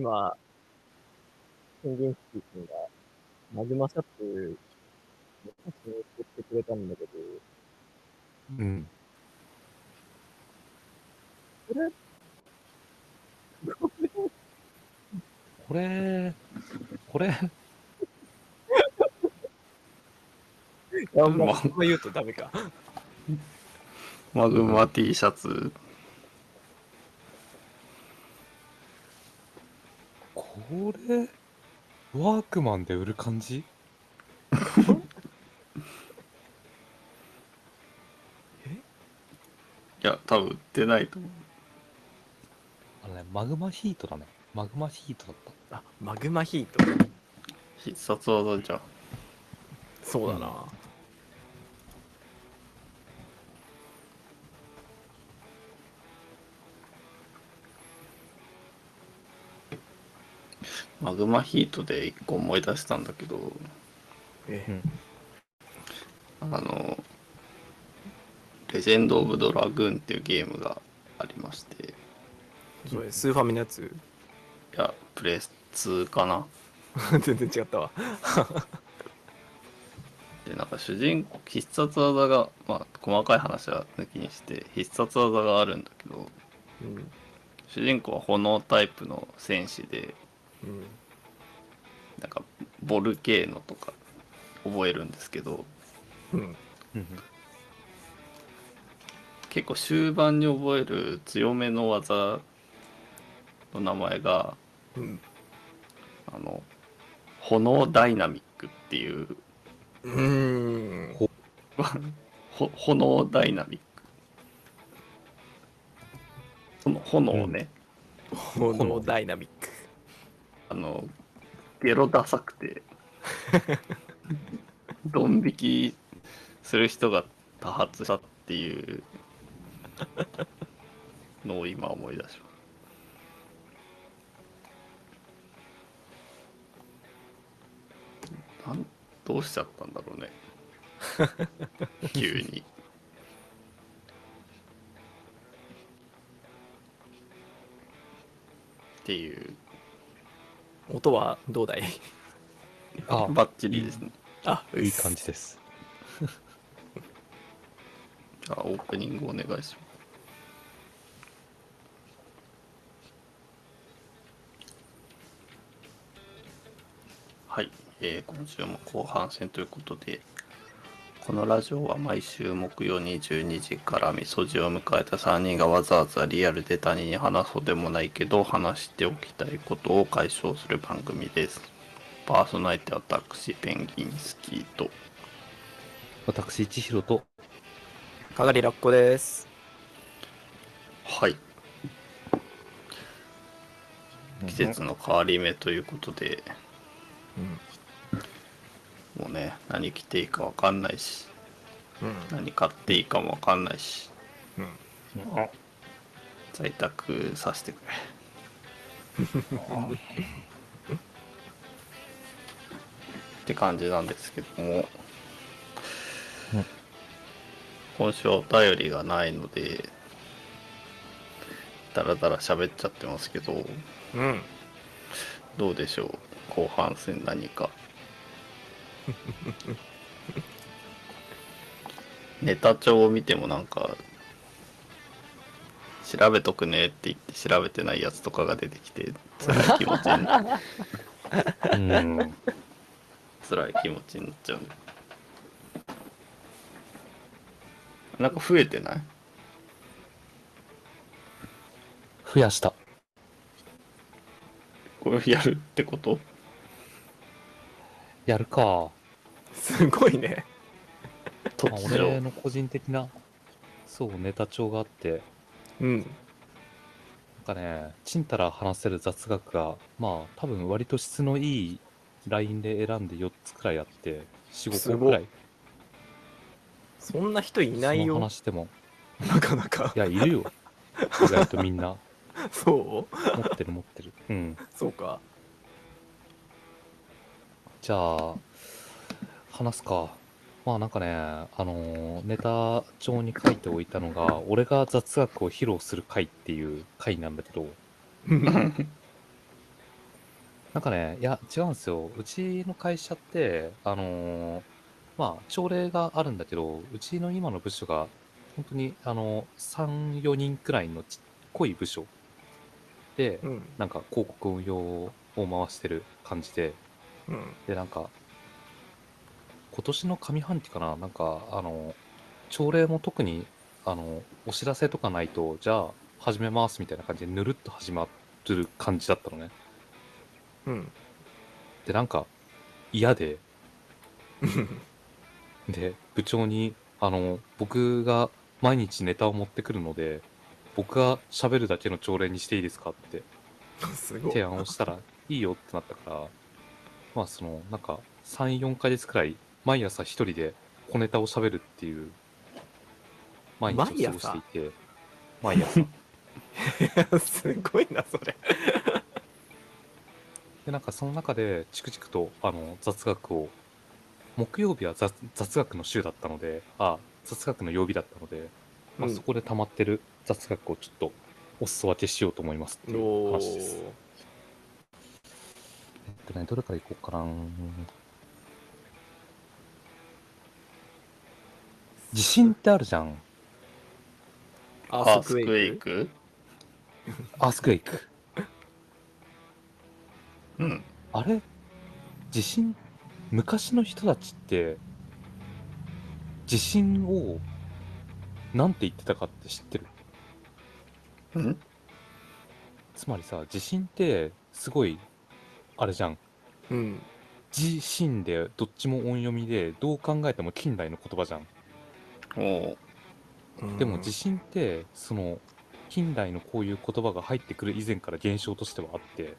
今、宣言式君が、マグマシャツの写真を送ってくれたんだけど、うん。これ、これ、これ、あんままあ、言うとダメか。マグマ T シャツ。これ、ワークマンで売る感じ？いや、多分売ってないと思う。あのね、マグマヒートだね。マグマヒートだった。あ、マグマヒート。必殺技じゃん。そうだな。マグマヒートで一個思い出したんだけど、えあの、レジェンド・オブ・ドラグーンっていうゲームがありまして、それスーファミのやつ？いや、プレス2かな。全然違ったわ。で、なんか主人公、必殺技が、まあ、細かい話は抜きにして、必殺技があるんだけど、うん。主人公は炎タイプの戦士で、うん。なんか、ボルケーノとか覚えるんですけど、うん。うん結構終盤に覚える強めの技の名前が、うん。あの、炎ダイナミックっていう、うーん。ほ炎ダイナミック。その炎をね、炎ダイナミック。あの、ゲロダサくて、ドン引きする人が多発したっていうのを今思い出しました。なんどうしちゃったんだろうね。急に。っていう、音はどうだい？あ、バッチリですね。あ、いい感じです。じ ゃあオープニングお願いします。はい、えー今週も後半戦ということで、このラジオは毎週木曜22時からみそじを迎えた3人がわざわざリアルで他人に話そうでもないけど話しておきたいことを解消する番組です。パーソナリティは私、ペンギンスキーと、私、千尋と、かがりラッコです。はい、季節の変わり目ということで、うん。もうね、何着ていいかわかんないし、うん。何買っていいかもわかんないし、うん。在宅させてくれ。って感じなんですけども、うん今週はお便りがないので、だらだら喋っちゃってますけど、うん。どうでしょう？後半戦何か。ネタ帳を見てもなんか、調べとくねって言って調べてないやつとかが出てきて、辛い気持ちに、うん。辛い気持ちになっちゃうね。なんか増えてない？増やした。これやるってこと？やるか。すごいね。まあ。俺の個人的な、そう、ネタ帳があって、うん。なんかね、ちんたら話せる雑学が、まあ、多分割と質のいいラインで選んで4つくらいあって、4、5すごい個くらい。そんな人いないそのよ。話でも。なかなかい。や、いるよ。意外とみんな。そう？持ってる持ってる。うん。そうか。じゃあ、話すか。まあなんかね、あのーネタ帳に書いておいたのが、俺が雑学を披露する回っていう回なんだけど、なんかね、いや、違うんですよ。うちの会社って、あのーまあ、朝礼があるんだけど、うちの今の部署が、本当に、あの、3、4人くらいのちっこい部署で、うんなんか広告運用を回してる感じで、うん。で、なんか、今年の上半期かな、なんか、あの、朝礼も特に、あの、お知らせとかないと、じゃあ、始めますみたいな感じで、ぬるっと始まる感じだったのね。うん。で、なんか、嫌で、で、部長に、あの、僕が毎日ネタを持ってくるので、僕が喋るだけの朝礼にしていいですかって すごい提案をしたら、いいよってなったから、まあ、その、なんか、3、4ヶ月くらい、毎朝一人で小ネタを喋るっていう、毎日を過ごしていて、毎朝。すごいなそれ で、なんかその中で、チクチクと、あの、雑学を、木曜日は雑雑学の週だったので、あ、雑学の曜日だったので、まあ、うんそこで溜まってる雑学をちょっとお裾分けしようと思いますっていうお話です。ーえっとね、どれからいこうかな。地震ってあるじゃん。アアースクエイクアースクエイク。うん。あれ？地震、昔の人たちって、地震を、なんて言ってたかって知ってる？うんつまりさ、地震って、すごい、あれじゃん。うん地震で、どっちも音読みで、どう考えても近代の言葉じゃん。おうでも地震って、その、近代のこういう言葉が入ってくる以前から現象としてはあって、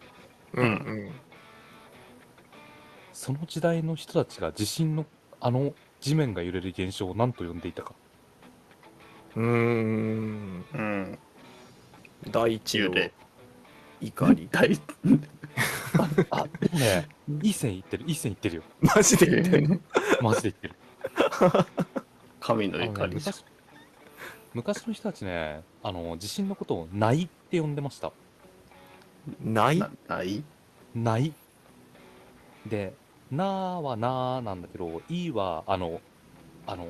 うんうんその時代の人たちが地震の、あの地面が揺れる現象を何と呼んでいたか。うーんうん。大地の幽霊怒り大 あ、でもね、いい線いってる、いい線いってるよ。マジで？言ってんのマジで言ってる。神の怒りね昔昔の人たちね、あの、地震のことをないって呼んでました。ない？なない？ない。で、なーはなーなんだけど、いいは、あの、あの、い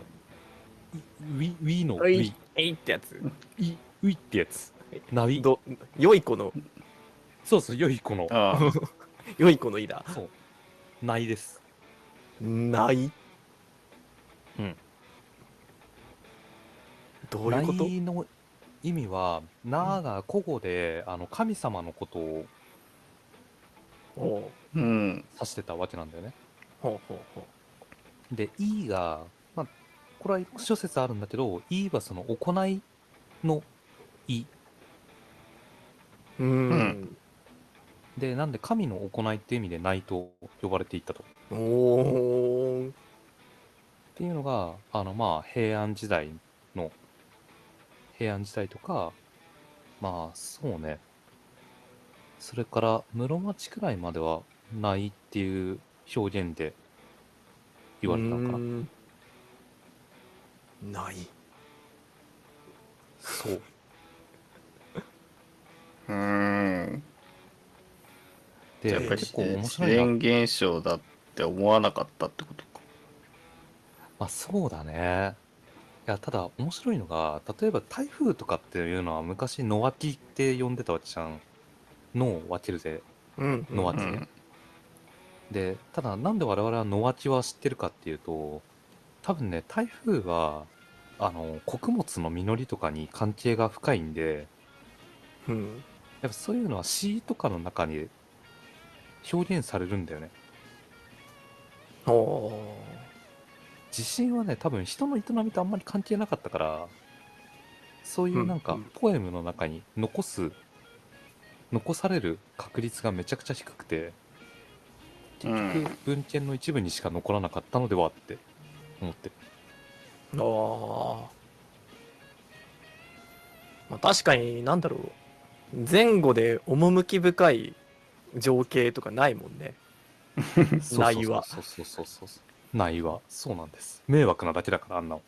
ウィ、ウィのウはいィ、えいってやつい、ウィってやつ。ない。ど良い子のそうそう、良い子の。ああ。良い子のいだそう。ないです。ない？うんどういうこと？ないの意味は、なーが古語で、あの、神様のことをおううん。指してたわけなんだよね。ほうほうほで、いいが、まあ、これは諸説あるんだけど、いいはその行いのい。ううーんで、なんで神の行いっていう意味でないと呼ばれていたと。おーっていうのが、あの、まあ、平安時代の、平安時代とか、まあ、そうね。それから、室町くらいまではないっていう表現で言われたのかな。ないそう。うーん。で、やっぱり結構面自白いな。然現象だって思わなかったってことか。まあそうだね。いや、ただ面白いのが、例えば台風とかっていうのは昔野脇って呼んでたわけじゃん。野を分けるぜ。うんのわけねうん。で、ただなんで我々は野脇は知ってるかっていうと、多分ね、台風は、あの、穀物の実りとかに関係が深いんで、うんやっぱそういうのは詩とかの中に表現されるんだよね。おー。地震はね、多分人の営みとあんまり関係なかったから、そういうなんかうん。うんポエムの中に残す、残される確率がめちゃくちゃ低くて、結うん局文献の一部にしか残らなかったのではって思って。る。あー。まあ確かになんだろう。前後で趣深い情景とかないもんねないわそうそうそうそうそう。ないわ。そうなんです。迷惑なだけだから、あんなの。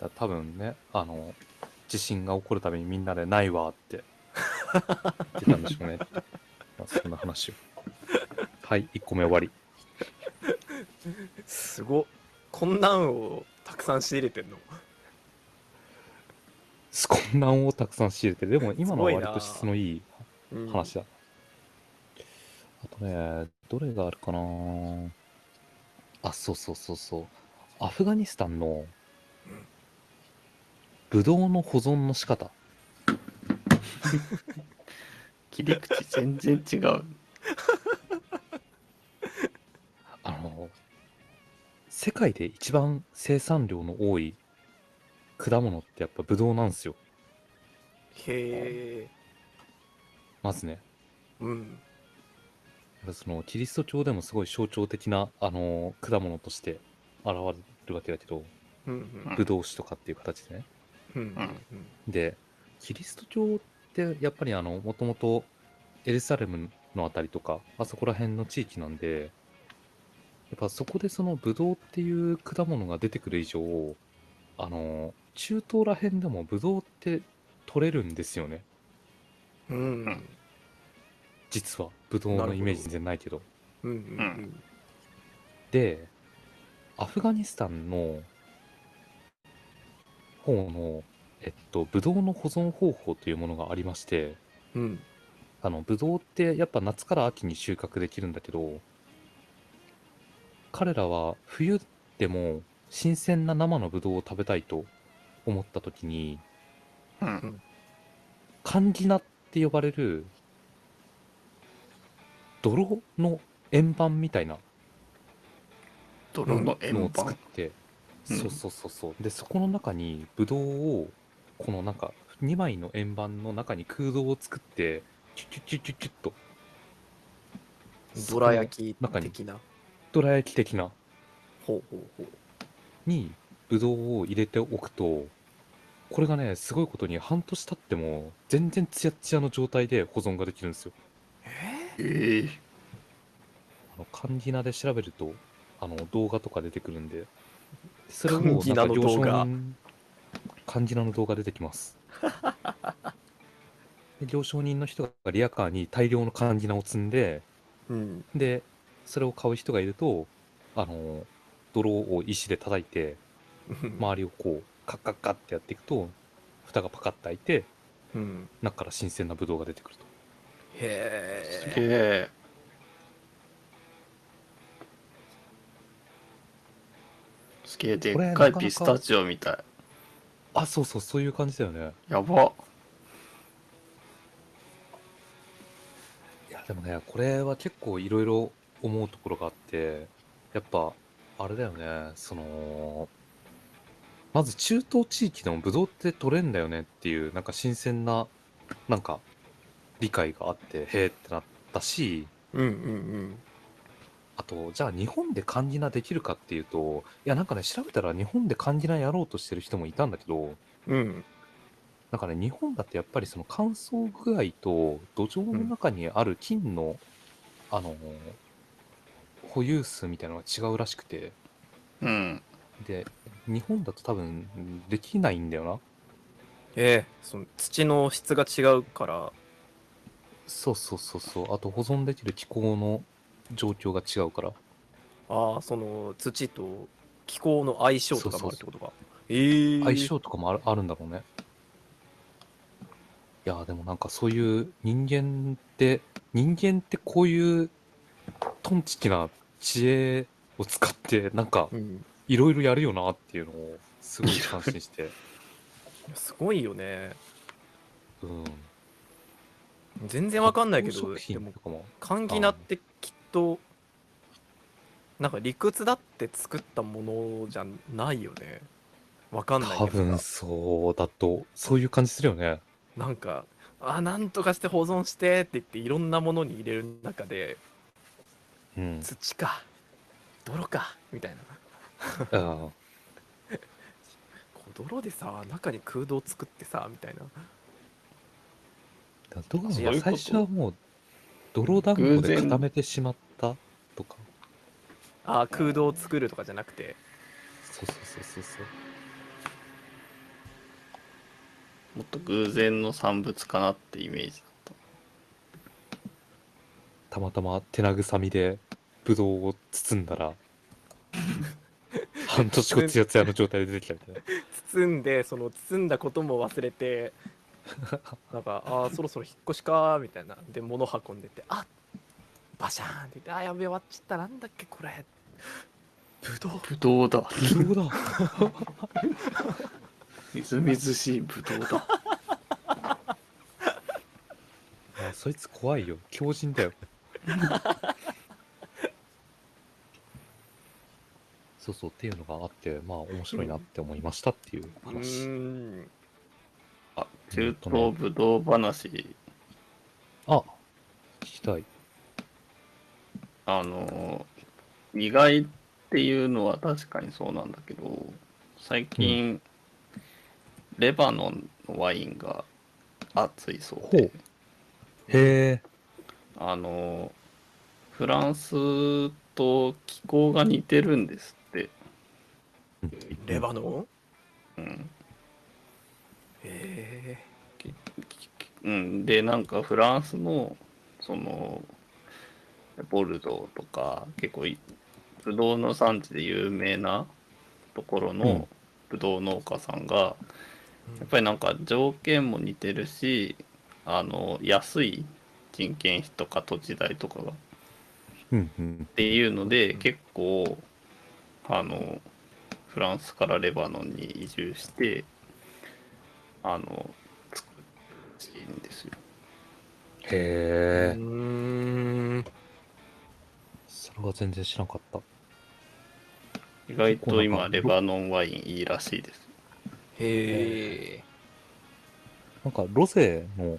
だ多分ね、あの、地震が起こるたびにみんなでないわって出たんでしょうね。まあ、そんな話を。はい、1個目終わり。すごっこんなんをたくさん仕入れてんの混乱をたくさん仕入れてる。でも 今のは割と質のいいうん話だ。あとね、どれがあるかなあ、そうそうそうそう。アフガニスタンのブドウの保存の仕方。切り口全然違う。あの、世界で一番生産量の多い果物ってやっぱブドウなんですよ。へえまずね。うんやっぱそのキリスト教でもすごい象徴的な、あの果物として現れるわけだけど、うんうんブドウ酒とかっていう形でね。うんうんで、キリスト教ってやっぱりあの、もともとエルサレムのあたりとか、あそこら辺の地域なんで、やっぱそこでそのブドウっていう果物が出てくる以上、あの、中東ら辺でもブドウって取れるんですよね。うんうん実は。ブドウのイメージ全然ないけど。うんうんで、アフガニスタンの方の、えっと、ブドウの保存方法というものがありまして、うんあの、ブドウってやっぱ夏から秋に収穫できるんだけど、彼らは冬でも新鮮な生のブドウを食べたいと思った時に、うん。カンギナって呼ばれる、泥の円盤みたいな泥のの円を作っ盤。て、うんそうそうそうそう。で、そこの中にブドウを、このなんか、2枚の円盤の中に空洞を作って、キュッキュッキュッキュッキュッと、どら焼き中に的などら焼き的な、ほうほうほうにブドウを入れておくと、これがね、すごいことに半年経っても、全然ツヤッツヤの状態で保存ができるんですよ。ええあの、カンギナで調べると、あの、動画とか出てくるんで、それをカンギナの動画カンギナの動画出てきます。で行商人の人がリアカーに大量のカンギナを積んで、うんで、それを買う人がいると、あの、泥を石で叩いて、周りをこう、カッカッカッってやっていくと、蓋がパカッと開いて、うん中から新鮮なブドウが出てくると。へすげええ。すげえ、でっかいピスタチオみたい。あ、そうそう、そういう感じだよね。やば。いや、でもね、これは結構いろいろ思うところがあって、やっぱ、あれだよね、その、まず中東地域でもブドウって取れんだよねっていう、なんか新鮮な、なんか、理解があって、へえってなったし、うんうんあと、じゃあ日本で漢字なできるかっていうと、いや、なんかね、調べたら日本で漢字なやろうとしてる人もいたんだけど、うん。うんなんかね、日本だってやっぱりその乾燥具合と土壌の中にある菌の、あの、保有数みたいなのが違うらしくて、うん。で、日本だと多分できないんだよな。ええその土の質が違うからそうそうそうそう。あと保存できる気候の状況が違うから。ああその土と気候の相性とかもあるってことかええ相性とかもあるあるんだろうね。いやーでもなんかそういう人間って、人間ってこういうトンチキな知恵を使って、なんかうんいろいろやるよなっていうのをすごい感心して。すごいよねうん。全然わかんないけどでも。カンギナってきっとなんか理屈だって作ったものじゃないよねわかんない多分そうだと、そういう感じするよね。なんかあなんとかして保存してって言っていろんなものに入れる中でうん。土か泥かみたいな う泥でさ中に空洞作ってさみたいなあ。どうなの最初はもう、泥団子で偶然固めてしまったとか。あ空洞を作るとかじゃなくてそうそうそうそうそう。もっと偶然の産物かなってイメージ。たまたま手慰みでブドウを包んだら 半年後ツヤツヤの状態で出てきたみたいな。包んでその包んだことも忘れてなんかあーそろそろ引っ越しかーみたいな。で物運んでてあバシャーンって言ってあーやべえ終わっちゃった。なんだっけこれ。ぶどう。ぶどうだ。ブドウだ。みずみずしいぶどうだ。あそいつ怖いよ。強靭だよそうそうっていうのがあってまあ面白いなって思いましたっていうう話、ーん。あ、中東ぶどう話。あ聞きたい。あの、意外っていうのは確かにそうなんだけど、最近、レバノンのワインが熱いそうで。ほう、へえあの、フランスと気候が似てるんですって。レバノン？うん。へうん、でなんかフランスのそのボルドーとか結構いブドウの産地で有名なところうん。のブドウ農家さんがやっぱりなんか条件も似てるしあの安い人件費とか土地代とかがっうんうん。ていうので結構あのフランスからレバノンに移住してあの作るんですよ。へえーん。それは全然知らなかった。意外と今レバノンワインいいらしいです。へえなんかロゼの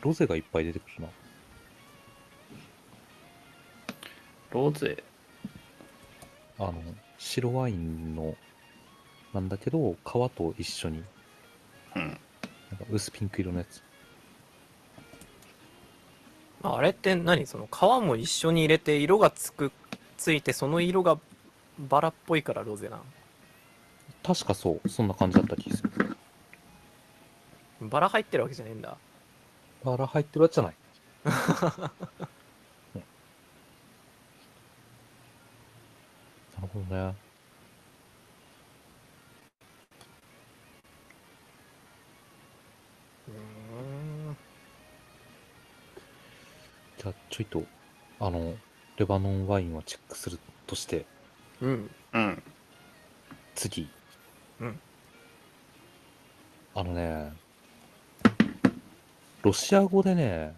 ロゼがいっぱい出てくるな。ロゼ、あの白ワインのなんだけど皮と一緒に。うん。なんか薄ピンク色のやつ。あれって何？その皮も一緒に入れて色がつくついてその色がバラっぽいからロゼなん確かそう。そんな感じだった気がする。バラ入ってるわけじゃねえんだ。バラ入ってるやつじゃない ねなるほどねうーんじゃあちょいとあのレバノンワインはチェックするとして。うん。うん。次。うん。あのねロシア語でね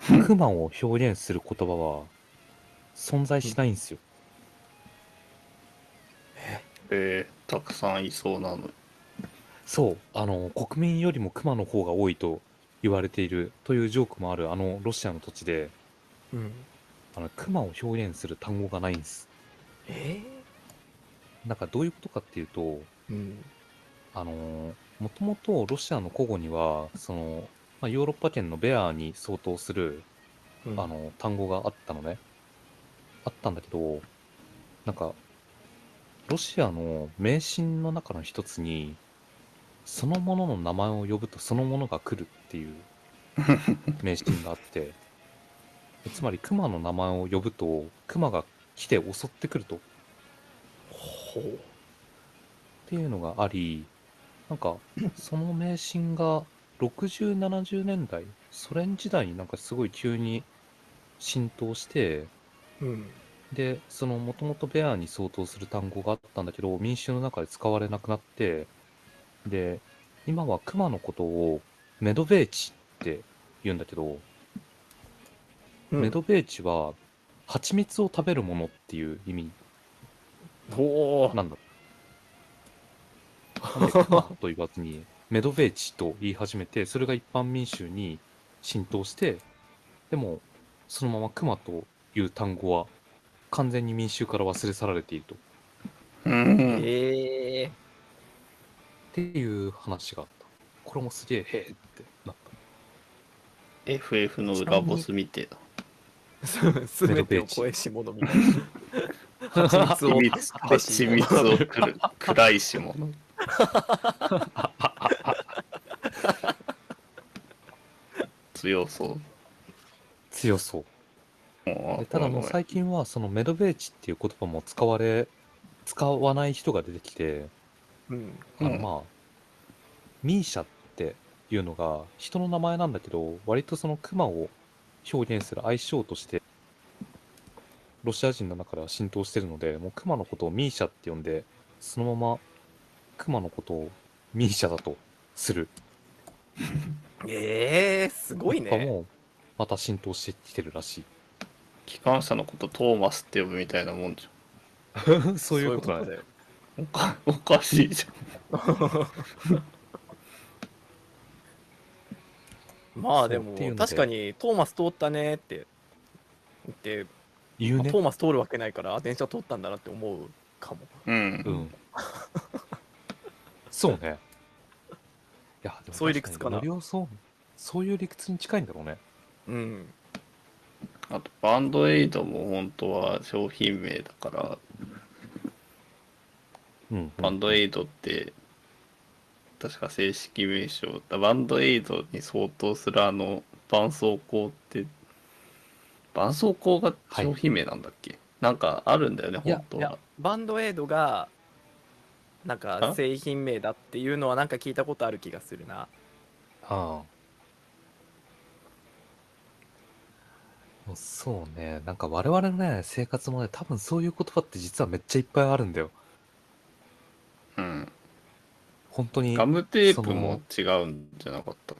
クマを表現する言葉は存在しないんですよえー、たくさんいそうなの。そうあの国民よりもクマの方が多いと言われているというジョークもあるあのロシアの土地で。うん。あのクマを表現する単語がないんです。え？なんかどういうことかっていうとーうん。あのもともとロシアの古語にはその、まあ、ヨーロッパ圏のベアに相当するうん。あの単語があったのね。あったんだけどなんかロシアの迷信の中の一つにそのものの名前を呼ぶとそのものが来るっていう 迷信があってつまり熊の名前を呼ぶと熊が来て襲ってくると。っほう。ていうのがありなんかその迷信が6070年代ソ連時代になんかすごい急に浸透してうんでそのもともとベアに相当する単語があったんだけど民衆の中で使われなくなってで今はクマのことをメドベーチって言うんだけど、うん。メドベーチは蜂蜜を食べるものっていう意味なんだ。と言わずにメドベーチと言い始めてそれが一般民衆に浸透してでもそのままクマという単語は完全に民衆から忘れ去られているとうん。ええっていう話があったこれもすげえへえってなった FF の裏ボスみてえだ。すべてを超えし者みたいな 蜂蜜を蜂蜜蜂蜜をくる暗いしもの。強そう。強そう。もでただもう最近はそのメドベーチっていう言葉も使われ、使わない人が出てきて、うんうんあのまあ、ミーシャっていうのが人の名前なんだけど、割とそのクマを表現する愛称として、ロシア人の中では浸透してるので、もうクマのことをミーシャって呼んで、そのままクマのことをミーシャだとする。ええすごいねも、また浸透してきてるらしい。機関車のことトーマスって呼ぶみたいなもんじ そういうことだね。だよゃんおか おかしいじまあでも確かにトーマス通ったねって言って、言うねト。ーマス通るわけないからあ電車通ったんだなって思うかもゃんうん、うん。そうね。いや、でもそういう理屈かなそういう理屈に近いんだろうね。うんあとバンドエイドも本当は商品名だからうん、バンドエイドって確か正式名称。バンドエイドに相当するあの絆創膏って絆創膏が商品名なんだっけ、なんかあるんだよね本当は。いやバンドエイドがなんかあ？製品名だっていうのはなんか聞いたことある気がするな。ああ。もうそうね。なんか我々のね、生活もね、多分そういう言葉って実はめっちゃいっぱいあるんだよ。うん本当に。ガムテープも違うんじゃなかった？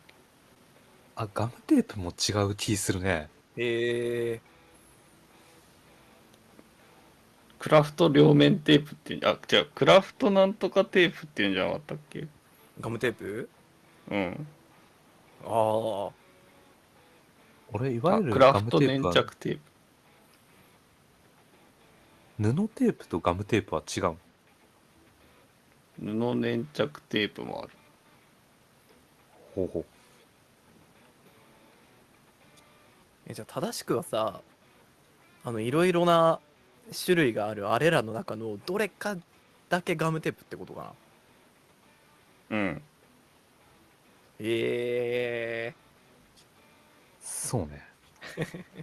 あ、ガムテープも違う気するね。へえクラフト両面テープっていうあ違うクラフトなんとかテープっていうんじゃなかったっけ？ガムテープ？うんああ俺、いわあゆるクラフトガムテープは、粘着テープ。布テープとガムテープは違う。布粘着テープもある。ほうほう。えじゃあ正しくはさあのいろいろな種類があるあれらの中のどれかだけガムテープってことかな？うん。ええそうね。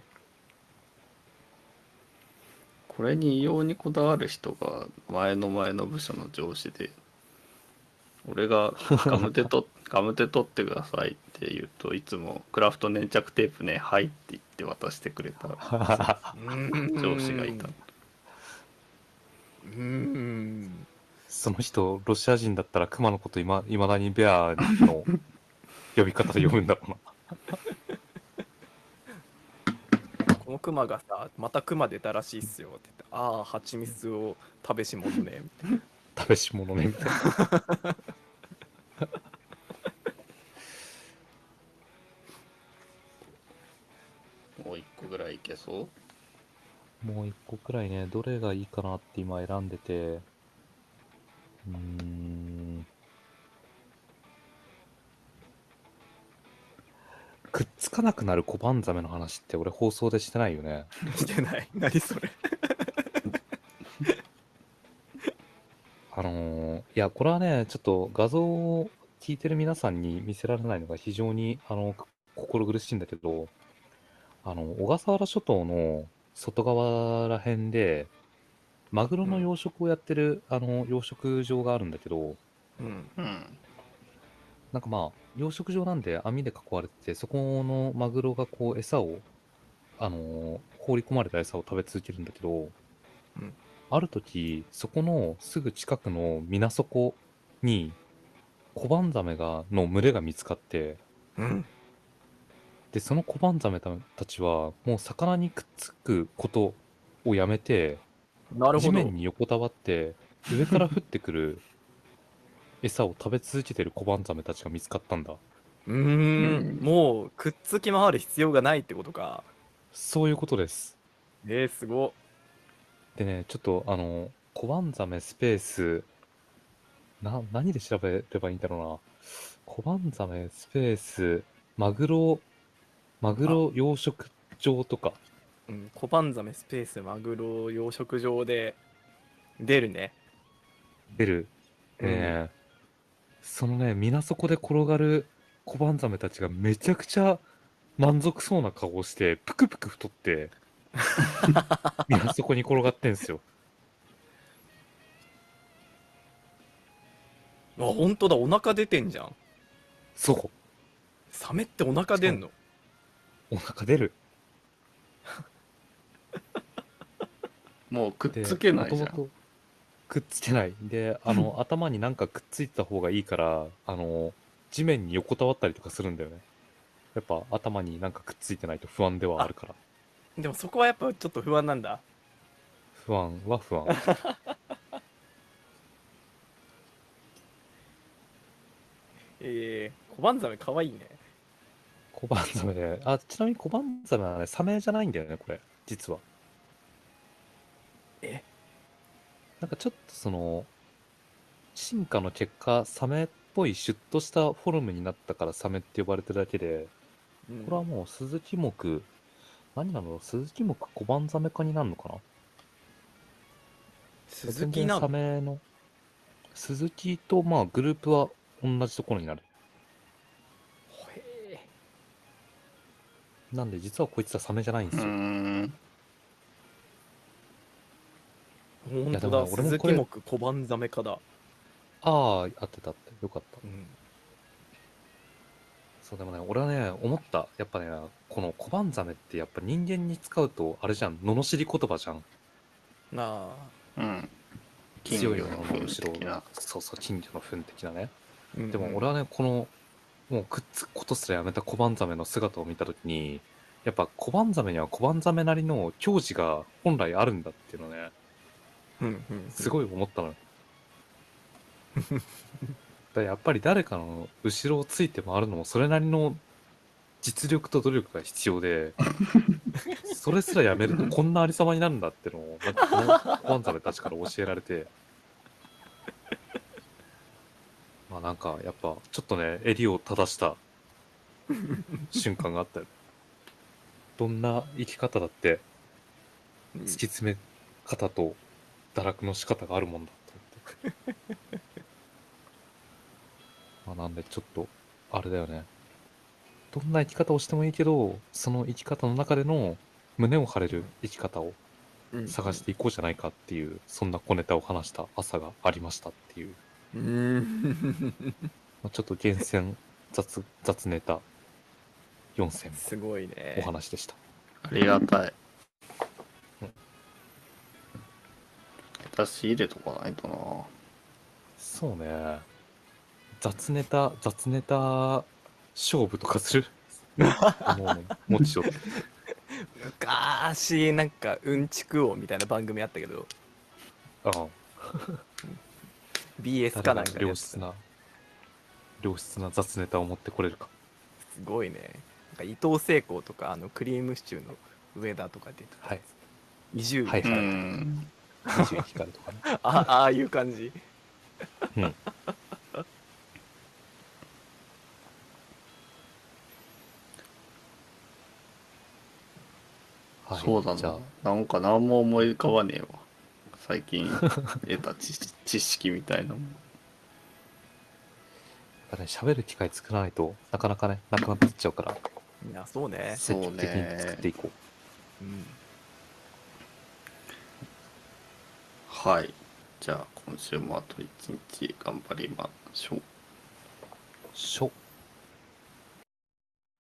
これに異様にこだわる人が前の前の部署の上司で俺がガムテと ガムテ取ってくださいって言うといつもクラフト粘着テープねはいって言って渡してくれた 上司がいたうーんその人、ロシア人だったらクマのこといま未だにベアの呼び方で呼ぶんだろうな。このクマがさまたクマ出たらしいっすよって言ってああ蜂蜜を食べし物ねみたいな食べし物ね、みたいな。もう一個ぐらいいけそう？もう一個くらいね、どれがいいかなって今選んでて、うーん。くっつかなくなるコバンザメの話って俺放送でしてないよね。してない。何それ。あのーいや、これはね、ちょっと画像を聞いてる皆さんに見せられないのが非常に、あの、心苦しいんだけど、あの、小笠原諸島の外側ら辺で、マグロの養殖をやってる、あの、養殖場があるんだけど、うん。うんなんかまあ、養殖場なんで網で囲われてて、そこのマグロがこう餌を、あのー放り込まれた餌を食べ続けるんだけど、うん。ある時、そこのすぐ近くの水底に、コバンザメが、の群れが見つかって、うん。で、そのコバンザメたたちは、もう魚にくっつくことをやめて、地なるほど。面に横たわって、上から降ってくる餌を食べ続けてるコバンザメたちが見つかったんだ。うーん。もうくっつき回る必要がないってことか。そういうことです。えー、すご。でね、ちょっとあの、コバンザメスペース、な、何で調べればいいんだろうな。コバンザメスペース、マグロ、マグロ養殖場とか、うん、コバンザメスペースマグロ養殖場で出るね。出る。でね、そのね、水底で転がるコバンザメたちがめちゃくちゃ満足そうな顔をして、ぷくぷく太って、水底に転がってんすよ。あ本当だお腹出てんじゃんそう。サメってお腹出んの？お腹出る。もうくっでつけないじゃん。くっつけない。で、あの、頭になんかくっついてた方がいいから、あの、地面に横たわったりとかするんだよね。やっぱ頭になんかくっついてないと不安ではあるから。でもそこはやっぱちょっと不安なんだ不安は不安。ええー、小判ザメかわいいね小判ザメで、あ、ちなみに小判ザメはね、サメじゃないんだよね、これ、実は。えなんかちょっとその、進化の結果、サメっぽいシュッとしたフォルムになったからサメって呼ばれてるだけで、うんこれはもうスズキ目、何なの？スズキ目小判ザメ科になるのかな？鈴木な全然サのメの、スズキとまあグループは同じところになる。へなんで実はこいつはサメじゃないんですよ。ん。え本当だ鈴俺もこれ木目小判ザメかだああ、合ってたって。よかった。うんそうでもね、俺はね、思った。やっぱね、この小判ザメってやっぱ人間に使うと、あれじゃん、罵り言葉じゃん。なあうん。強いよね、の糞この後ろ。そうそう、金魚の糞的なね。うんでも俺はね、この、もうくっつくことすらやめた小判ザメの姿を見たときに、やっぱ小判ザメには小判ザメなりの矜持が本来あるんだっていうのね、うんうんすごい思ったのよ。だやっぱり誰かの後ろをついて回るのもそれなりの実力と努力が必要で、それすらやめるとこんなありさまになるんだってのを、なんかこの小判ザメたちから教えられて、まあなんかやっぱちょっとね、襟を正した瞬間があったよ。どんな生き方だってうん突き詰め方と堕落の仕方があるもんだと思って。まあなんでちょっと、あれだよね。どんな生き方をしてもいいけど、その生き方の中での胸を張れる生き方をうん探していこうじゃないかっていう、そんな小ネタを話した朝がありましたっていう、うん まあ、ちょっと厳選雑雑ネタ4選すごいねお話でした。ありがたい私入れとかないとな。そうね。雑ネタ、雑ネタ勝負とかする？もう、もちろん。昔なんかうんちく王みたいな番組あったけど。ああ。BS かなんか良質な、良質な雑ネタを持ってこれるか。すごいね。なんか伊藤聖子とかあのクリームシチューの上田とか出てたはい。移住はいうはいん。二十光とかね。あああいう感じうん。はいそうだな。なんか何も思い浮かばねえわ。最近得た知知識みたいなもん。やっぱね、喋る機会作らないとなかなかね、なくなっていっちゃうから、いやそうね積極的に作っていこう。うんはい。じゃあ今週もあと一日頑張りましょう。しょ。